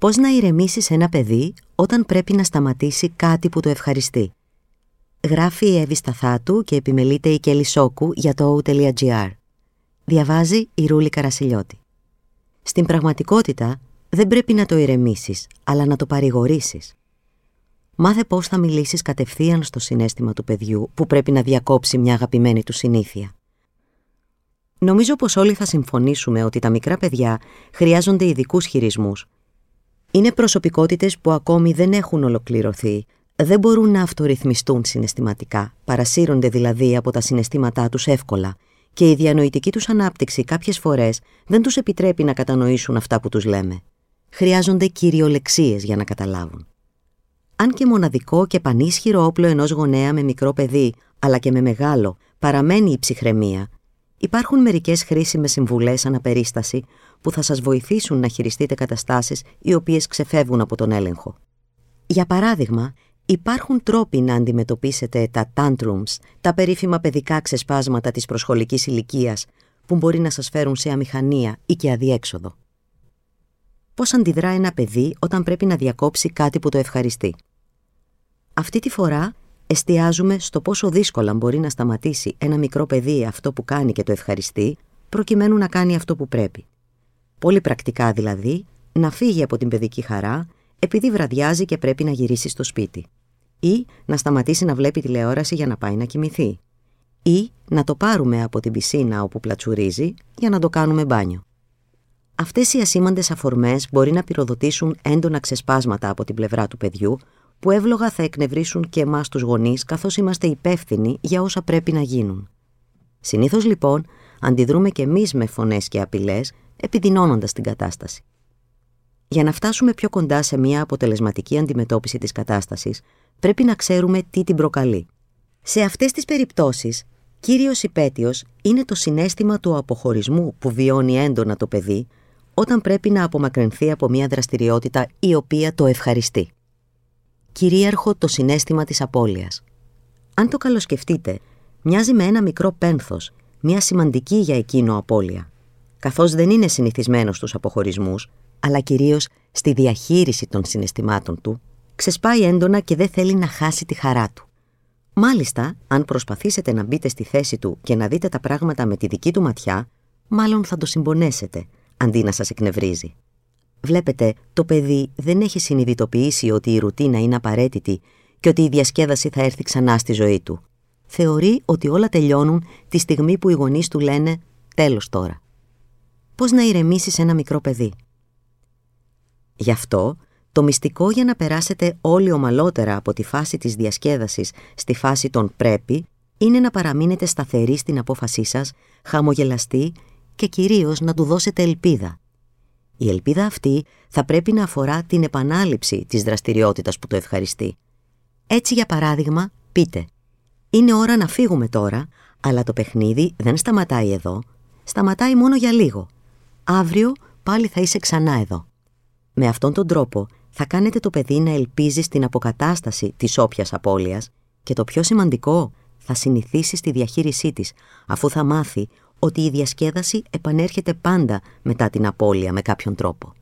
Πώς να ηρεμήσεις ένα παιδί όταν πρέπει να σταματήσει κάτι που το ευχαριστεί; Γράφει η Εύη Σταθάτου και επιμελείται η Κέλλη Σόκου για το O.gr. Διαβάζει η Ρούλη Καρασιλιώτη. Στην πραγματικότητα δεν πρέπει να το ηρεμήσεις, αλλά να το παρηγορήσεις. Μάθε πώς θα μιλήσεις κατευθείαν στο συνέστημα του παιδιού που πρέπει να διακόψει μια αγαπημένη του συνήθεια. Νομίζω πως όλοι θα συμφωνήσουμε ότι τα μικρά παιδιά χρειάζονται ειδικούς χειρισμούς είναι προσωπικότητες που ακόμη δεν έχουν ολοκληρωθεί, δεν μπορούν να αυτορυθμιστούν συναισθηματικά, παρασύρονται δηλαδή από τα συναισθήματά τους εύκολα και η διανοητική τους ανάπτυξη κάποιες φορές δεν τους επιτρέπει να κατανοήσουν αυτά που τους λέμε. Χρειάζονται κυριολεξίες για να καταλάβουν. Αν και μοναδικό και πανίσχυρο όπλο ενός γονέα με μικρό παιδί, αλλά και με μεγάλο, παραμένει η ψυχραιμία, Υπάρχουν μερικές χρήσιμες συμβουλές αναπερίσταση που θα σας βοηθήσουν να χειριστείτε καταστάσεις οι οποίες ξεφεύγουν από τον έλεγχο. Για παράδειγμα, υπάρχουν τρόποι να αντιμετωπίσετε τα tantrums, τα περίφημα παιδικά ξεσπάσματα της προσχολικής ηλικίας που μπορεί να σας φέρουν σε αμηχανία ή και αδιέξοδο. Πώς αντιδρά ένα παιδί όταν πρέπει να διακόψει κάτι που το ευχαριστεί; Αυτή τη φορά εστιάζουμε στο πόσο δύσκολα μπορεί να σταματήσει ένα μικρό παιδί αυτό που κάνει και το ευχαριστεί, προκειμένου να κάνει αυτό που πρέπει. Πολύ πρακτικά δηλαδή, να φύγει από την παιδική χαρά επειδή βραδιάζει και πρέπει να γυρίσει στο σπίτι. Ή να σταματήσει να βλέπει τηλεόραση για να πάει να κοιμηθεί. Ή να το πάρουμε από την πισίνα όπου πλατσουρίζει για να το κάνουμε μπάνιο. Αυτές οι ασήμαντες αφορμές μπορεί να πυροδοτήσουν έντονα ξεσπάσματα από την πλευρά του παιδιού που εύλογα θα εκνευρίσουν και εμάς τους γονείς καθώς είμαστε υπεύθυνοι για όσα πρέπει να γίνουν. Συνήθως λοιπόν αντιδρούμε και εμείς με φωνές και απειλές επιδεινώνοντας την κατάσταση. Για να φτάσουμε πιο κοντά σε μια αποτελεσματική αντιμετώπιση της κατάστασης, πρέπει να ξέρουμε τι την προκαλεί. Σε αυτές τις περιπτώσεις, κύριος υπέτειος είναι το συνέστημα του αποχωρισμού που βιώνει έντονα το παιδί όταν πρέπει να απομακρυνθεί από μια δραστηριότητα η οποία το ευχαριστεί κυρίαρχο το συνέστημα της απώλειας. Αν το καλοσκεφτείτε, μοιάζει με ένα μικρό πένθος, μια σημαντική για εκείνο απώλεια, καθώς δεν είναι συνηθισμένος στους αποχωρισμούς, αλλά κυρίως στη διαχείριση των συναισθημάτων του, ξεσπάει έντονα και δεν θέλει να χάσει τη χαρά του. Μάλιστα, αν προσπαθήσετε να μπείτε στη θέση του και να δείτε τα πράγματα με τη δική του ματιά, μάλλον θα το συμπονέσετε, αντί να σας εκνευρίζει. Βλέπετε, το παιδί δεν έχει συνειδητοποιήσει ότι η ρουτίνα είναι απαραίτητη και ότι η διασκέδαση θα έρθει ξανά στη ζωή του. Θεωρεί ότι όλα τελειώνουν τη στιγμή που οι γονείς του λένε «τέλος τώρα». Πώς να ηρεμήσεις ένα μικρό παιδί; Γι' αυτό, το μυστικό για να περάσετε όλοι ομαλότερα από τη φάση της διασκέδασης στη φάση των «πρέπει» είναι να παραμείνετε σταθεροί στην απόφασή σας, χαμογελαστοί και κυρίως να του δώσετε ελπίδα. Η ελπίδα αυτή θα πρέπει να αφορά την επανάληψη της δραστηριότητας που το ευχαριστεί. Έτσι, για παράδειγμα, πείτε «Είναι ώρα να φύγουμε τώρα, αλλά το παιχνίδι δεν σταματάει εδώ, σταματάει μόνο για λίγο. Αύριο πάλι θα είσαι ξανά εδώ». Με αυτόν τον τρόπο θα κάνετε το παιδί να ελπίζει στην αποκατάσταση της όποιας απώλειας και το πιο σημαντικό, θα συνηθίσει στη διαχείρισή της, αφού θα μάθει ότι η διασκέδαση επανέρχεται πάντα μετά την απώλεια με κάποιον τρόπο.